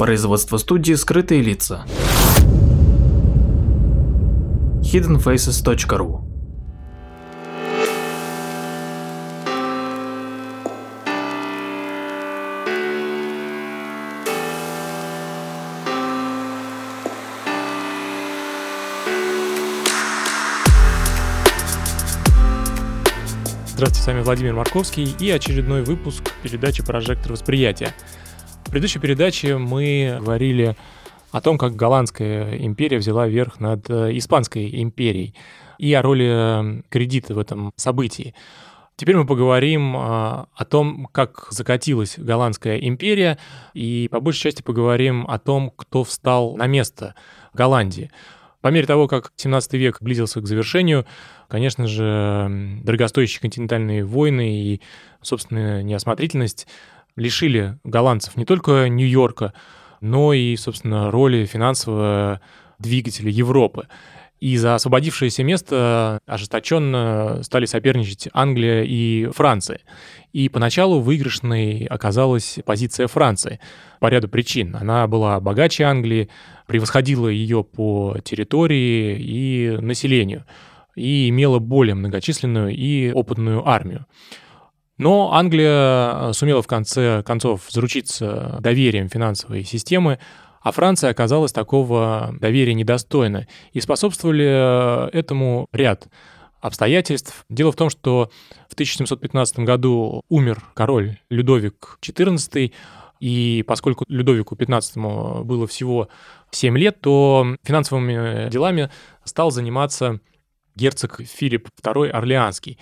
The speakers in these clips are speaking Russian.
Производство студии «Скрытые лица». hiddenfaces.ru Здравствуйте, с вами Владимир Марковский и очередной выпуск передачи «Прожектор восприятия». В предыдущей передаче мы говорили о том, как голландская империя взяла верх над э, испанской империей и о роли э, кредита в этом событии. Теперь мы поговорим э, о том, как закатилась голландская империя, и по большей части поговорим о том, кто встал на место Голландии. По мере того, как 17 век близился к завершению, конечно же, дорогостоящие континентальные войны и собственная неосмотрительность лишили голландцев не только Нью-Йорка, но и, собственно, роли финансового двигателя Европы. И за освободившееся место ожесточенно стали соперничать Англия и Франция. И поначалу выигрышной оказалась позиция Франции по ряду причин. Она была богаче Англии, превосходила ее по территории и населению, и имела более многочисленную и опытную армию. Но Англия сумела в конце концов заручиться доверием финансовой системы, а Франция оказалась такого доверия недостойна. И способствовали этому ряд обстоятельств. Дело в том, что в 1715 году умер король Людовик XIV, и поскольку Людовику XV было всего 7 лет, то финансовыми делами стал заниматься герцог Филипп II Орлеанский.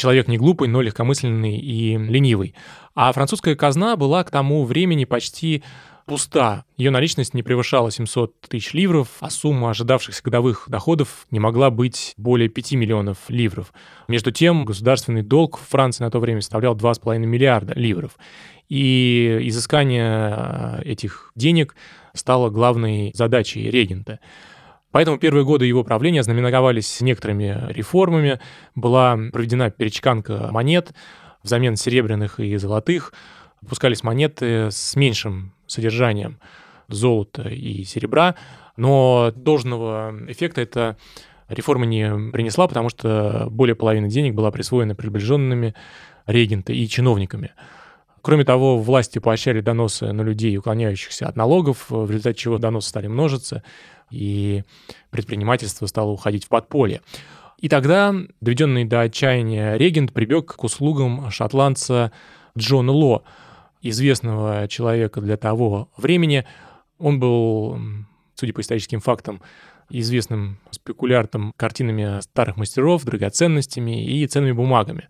Человек не глупый, но легкомысленный и ленивый. А французская казна была к тому времени почти пуста. Ее наличность не превышала 700 тысяч ливров, а сумма ожидавшихся годовых доходов не могла быть более 5 миллионов ливров. Между тем, государственный долг в Франции на то время составлял 2,5 миллиарда ливров. И изыскание э, этих денег стало главной задачей регента. Поэтому первые годы его правления знаменовались некоторыми реформами. Была проведена перечканка монет взамен серебряных и золотых. Выпускались монеты с меньшим содержанием золота и серебра, но должного эффекта эта реформа не принесла, потому что более половины денег была присвоена приближенными регента и чиновниками. Кроме того, власти поощряли доносы на людей, уклоняющихся от налогов, в результате чего доносы стали множиться, и предпринимательство стало уходить в подполье. И тогда, доведенный до отчаяния регент, прибег к услугам шотландца Джона Ло, известного человека для того времени. Он был, судя по историческим фактам, известным спекуляртом картинами старых мастеров, драгоценностями и ценными бумагами.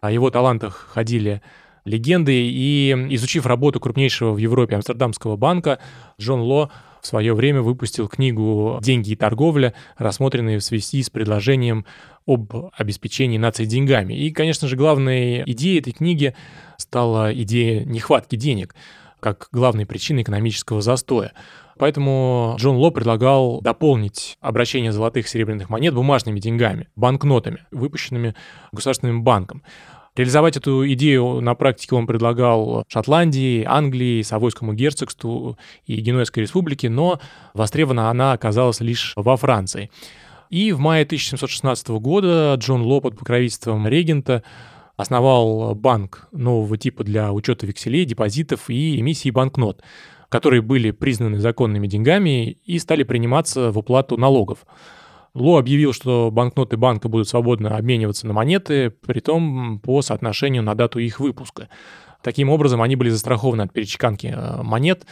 О его талантах ходили легенды, и изучив работу крупнейшего в Европе Амстердамского банка, Джон Ло в свое время выпустил книгу «Деньги и торговля», рассмотренные в связи с предложением об обеспечении нации деньгами. И, конечно же, главной идеей этой книги стала идея нехватки денег как главной причиной экономического застоя. Поэтому Джон Ло предлагал дополнить обращение золотых серебряных монет бумажными деньгами, банкнотами, выпущенными государственным банком. Реализовать эту идею на практике он предлагал Шотландии, Англии, Савойскому герцогству и Генуэзской республике, но востребована она оказалась лишь во Франции. И в мае 1716 года Джон Ло под покровительством регента основал банк нового типа для учета векселей, депозитов и эмиссии банкнот, которые были признаны законными деньгами и стали приниматься в уплату налогов. Ло объявил, что банкноты банка будут свободно обмениваться на монеты, при том по соотношению на дату их выпуска. Таким образом, они были застрахованы от перечеканки э, монет,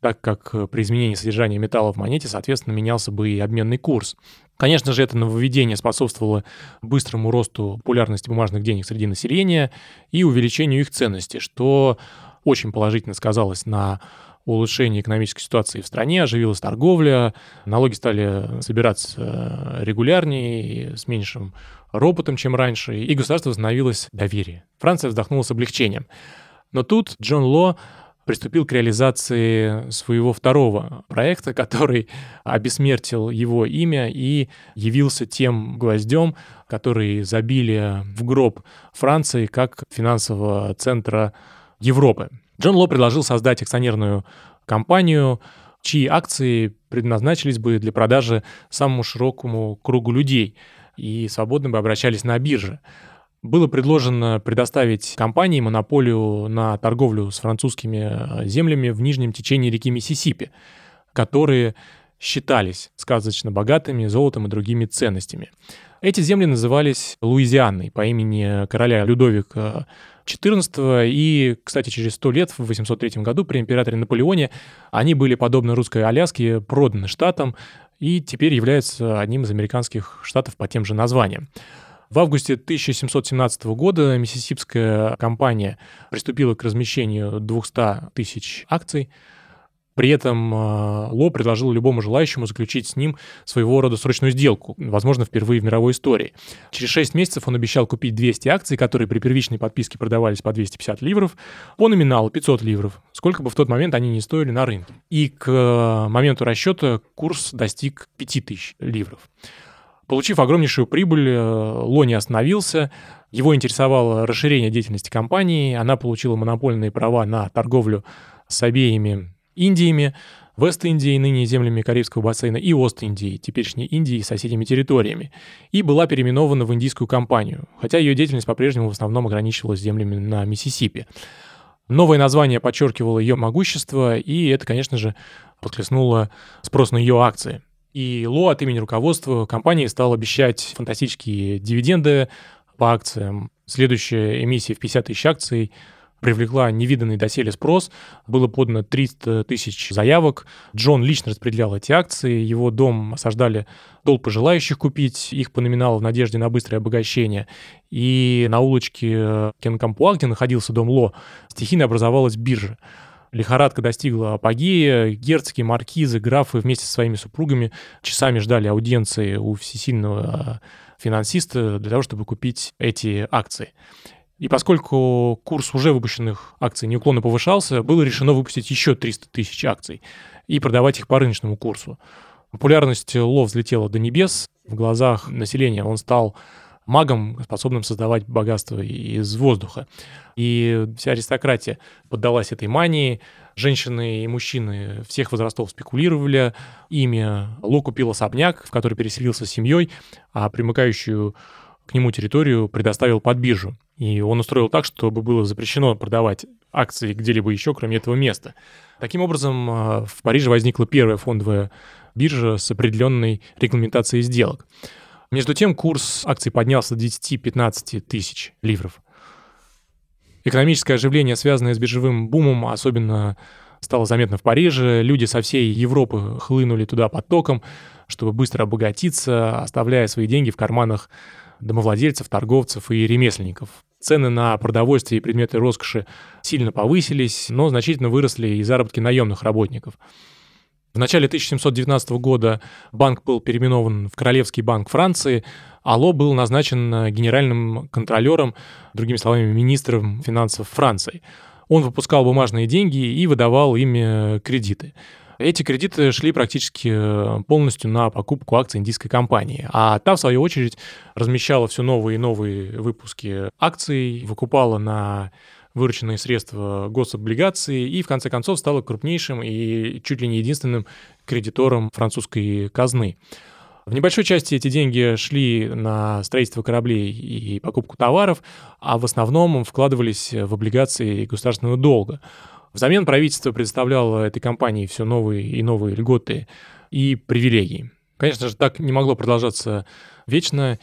так как при изменении содержания металла в монете, соответственно, менялся бы и обменный курс. Конечно же, это нововведение способствовало быстрому росту популярности бумажных денег среди населения и увеличению их ценности, что очень положительно сказалось на улучшении экономической ситуации в стране, оживилась торговля, налоги стали собираться регулярнее, с меньшим ропотом, чем раньше, и государство восстановилось доверие. Франция вздохнула с облегчением. Но тут Джон Ло приступил к реализации своего второго проекта, который обесмертил его имя и явился тем гвоздем, который забили в гроб Франции как финансового центра Европы. Джон Ло предложил создать акционерную компанию, чьи акции предназначились бы для продажи самому широкому кругу людей и свободно бы обращались на бирже. Было предложено предоставить компании монополию на торговлю с французскими э, землями в нижнем течении реки Миссисипи, которые считались сказочно богатыми золотом и другими ценностями. Эти земли назывались Луизианной по имени короля Людовика XIV, и, кстати, через сто лет, в 803 году, при императоре Наполеоне, они были, подобно русской Аляске, проданы штатам и теперь являются одним из американских штатов по тем же названиям. В августе 1717 года миссисипская компания приступила к размещению 200 тысяч акций – при этом а, Ло предложил любому желающему заключить с ним своего рода срочную сделку, возможно, впервые в мировой истории. Через 6 месяцев он обещал купить 200 акций, которые при первичной подписке продавались по 250 ливров, по номиналу 500 ливров, сколько бы в тот момент они не стоили на рынке. И к а, моменту расчета курс достиг 5000 ливров. Получив огромнейшую прибыль, а, Ло не остановился, его интересовало расширение деятельности компании, она получила монопольные права на торговлю с обеими Индиями, Вест-Индией, ныне землями Карибского бассейна, и Ост-Индией, теперешней Индией с соседними территориями, и была переименована в индийскую компанию, хотя ее деятельность по-прежнему в основном ограничивалась землями на Миссисипи. Новое название подчеркивало ее могущество, и это, конечно же, подхлестнуло спрос на ее акции. И Ло от имени руководства компании стал обещать фантастические дивиденды по акциям. Следующая эмиссия в 50 тысяч акций привлекла невиданный доселе спрос. Было подано 300 тысяч заявок. Джон лично распределял эти акции. Его дом осаждали толпы желающих купить их по номиналу в надежде на быстрое обогащение. И на улочке Кенкампуа, где находился дом Ло, стихийно образовалась биржа. Лихорадка достигла апогея, герцоги, маркизы, графы вместе со своими супругами часами ждали аудиенции у всесильного финансиста для того, чтобы купить эти акции. И поскольку курс уже выпущенных акций неуклонно повышался, было решено выпустить еще 300 тысяч акций и продавать их по рыночному курсу. Популярность Ло взлетела до небес. В глазах населения он стал магом, способным создавать богатство из воздуха. И вся аристократия поддалась этой мании. Женщины и мужчины всех возрастов спекулировали ими. Ло купил особняк, в который переселился с семьей, а примыкающую к нему территорию предоставил под биржу. И он устроил так, чтобы было запрещено продавать акции где-либо еще, кроме этого места. Таким образом, а, в Париже возникла первая фондовая биржа с определенной регламентацией сделок. Между тем, курс акций поднялся до 10-15 тысяч ливров. Экономическое оживление, связанное с биржевым бумом, особенно стало заметно в Париже. Люди со всей Европы хлынули туда потоком, чтобы быстро обогатиться, оставляя свои деньги в карманах домовладельцев, торговцев и ремесленников. Цены на продовольствие и предметы роскоши сильно повысились, но значительно выросли и заработки наемных работников. В начале 1719 года банк был переименован в Королевский банк Франции, а Ло был назначен генеральным контролером, другими словами, министром финансов Франции. Он выпускал бумажные деньги и выдавал ими кредиты. Эти кредиты шли практически э, полностью на покупку акций индийской компании. А та, в свою очередь, размещала все новые и новые выпуски акций, выкупала на вырученные средства гособлигации и, в конце концов, стала крупнейшим и чуть ли не единственным кредитором французской казны. В небольшой части эти деньги шли на строительство кораблей и покупку товаров, а в основном вкладывались в облигации государственного долга. Взамен правительство предоставляло этой компании все новые и новые льготы и привилегии. Конечно же, так не могло продолжаться вечно,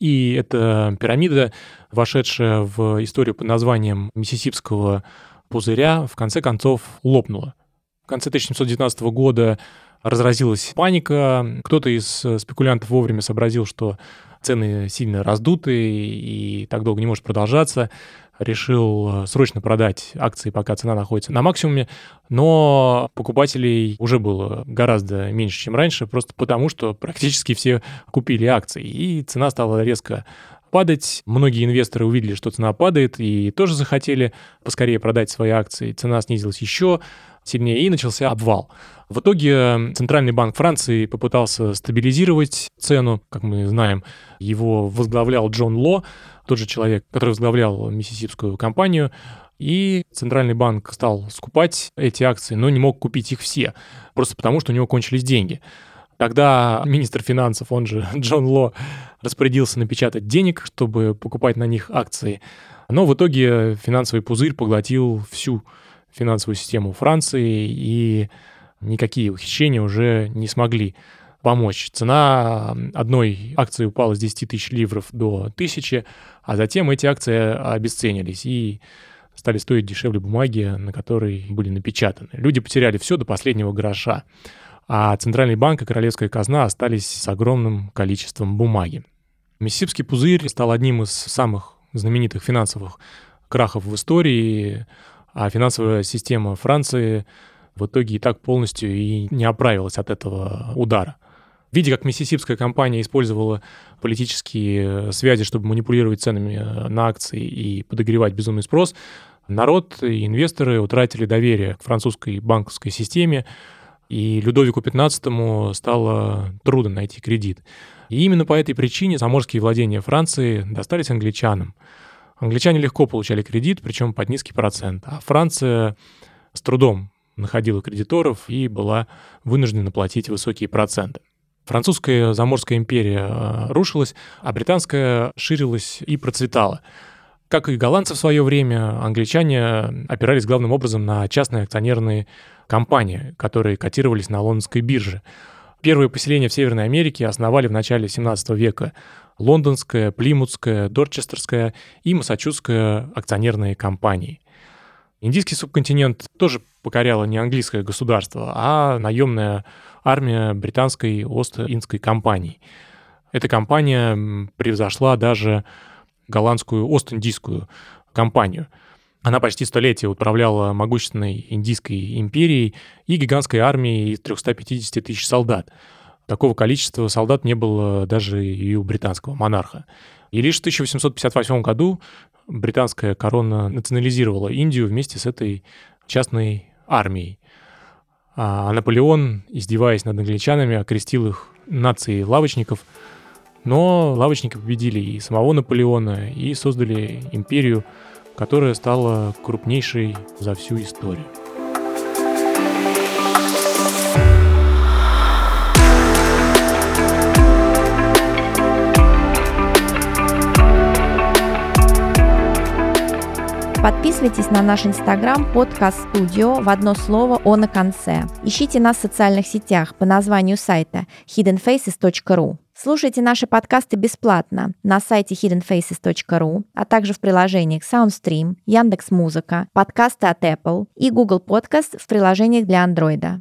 и эта пирамида, вошедшая в историю под названием Миссисипского пузыря, в конце концов лопнула. В конце 1719 года разразилась паника. Кто-то из спекулянтов вовремя сообразил, что цены сильно раздуты и так долго не может продолжаться. Решил э, срочно продать акции, пока цена находится на максимуме, но покупателей уже было гораздо меньше, чем раньше, просто потому что практически все купили акции, и цена стала резко падать. Многие инвесторы увидели, что цена падает, и тоже захотели поскорее продать свои акции. Цена снизилась еще сильнее, и начался обвал. В итоге э, Центральный банк Франции попытался стабилизировать цену. Как мы знаем, его возглавлял Джон Ло, тот же человек, который возглавлял миссисипскую компанию. И Центральный банк стал скупать эти акции, но не мог купить их все, просто потому что у него кончились деньги. Тогда министр финансов, он же Джон Ло, распорядился напечатать денег, чтобы покупать на них акции. Но в итоге финансовый пузырь поглотил всю финансовую систему Франции, и никакие ухищрения уже не смогли помочь. Цена одной акции упала с 10 тысяч ливров до 1000, а затем эти акции обесценились и стали стоить дешевле бумаги, на которой были напечатаны. Люди потеряли все до последнего гроша, а Центральный банк и Королевская казна остались с огромным количеством бумаги. Миссисипский пузырь стал одним из самых знаменитых финансовых крахов в истории, а финансовая система Франции в итоге и так полностью и не оправилась от этого удара. Видя, как миссисипская компания использовала политические связи, чтобы манипулировать ценами э, на акции и подогревать безумный спрос, народ и инвесторы утратили доверие к французской банковской системе, и Людовику XV стало трудно найти кредит. И именно по этой причине заморские владения Франции достались англичанам. Англичане легко получали кредит, причем под низкий процент, а Франция с трудом находила кредиторов и была вынуждена платить высокие проценты. Французская заморская империя э, рушилась, а британская ширилась и процветала. Как и голландцы в свое время, англичане опирались главным образом на частные акционерные компании, которые котировались на лондонской бирже. Первые поселения в Северной Америке основали в начале 17 века лондонская, плимутская, дорчестерская и массачусская акционерные компании. Индийский субконтинент тоже покоряло не английское государство, а наемная армия британской Ост-Индской компании. Эта компания превзошла даже голландскую Ост-Индийскую компанию. Она почти столетие управляла могущественной Индийской империей и гигантской армией из 350 тысяч солдат. Такого количества солдат не было даже и у британского монарха. И лишь в 1858 году британская корона национализировала Индию вместе с этой частной армией. А Наполеон, издеваясь над англичанами, окрестил их нацией лавочников. Но лавочники победили и самого Наполеона, и создали империю, которая стала крупнейшей за всю историю. Подписывайтесь на наш инстаграм подкаст студио в одно слово «О» на конце. Ищите нас в социальных сетях по названию сайта hiddenfaces.ru. Слушайте наши подкасты бесплатно на сайте hiddenfaces.ru, а также в приложениях SoundStream, Яндекс.Музыка, подкасты от Apple и Google Podcast в приложениях для Android.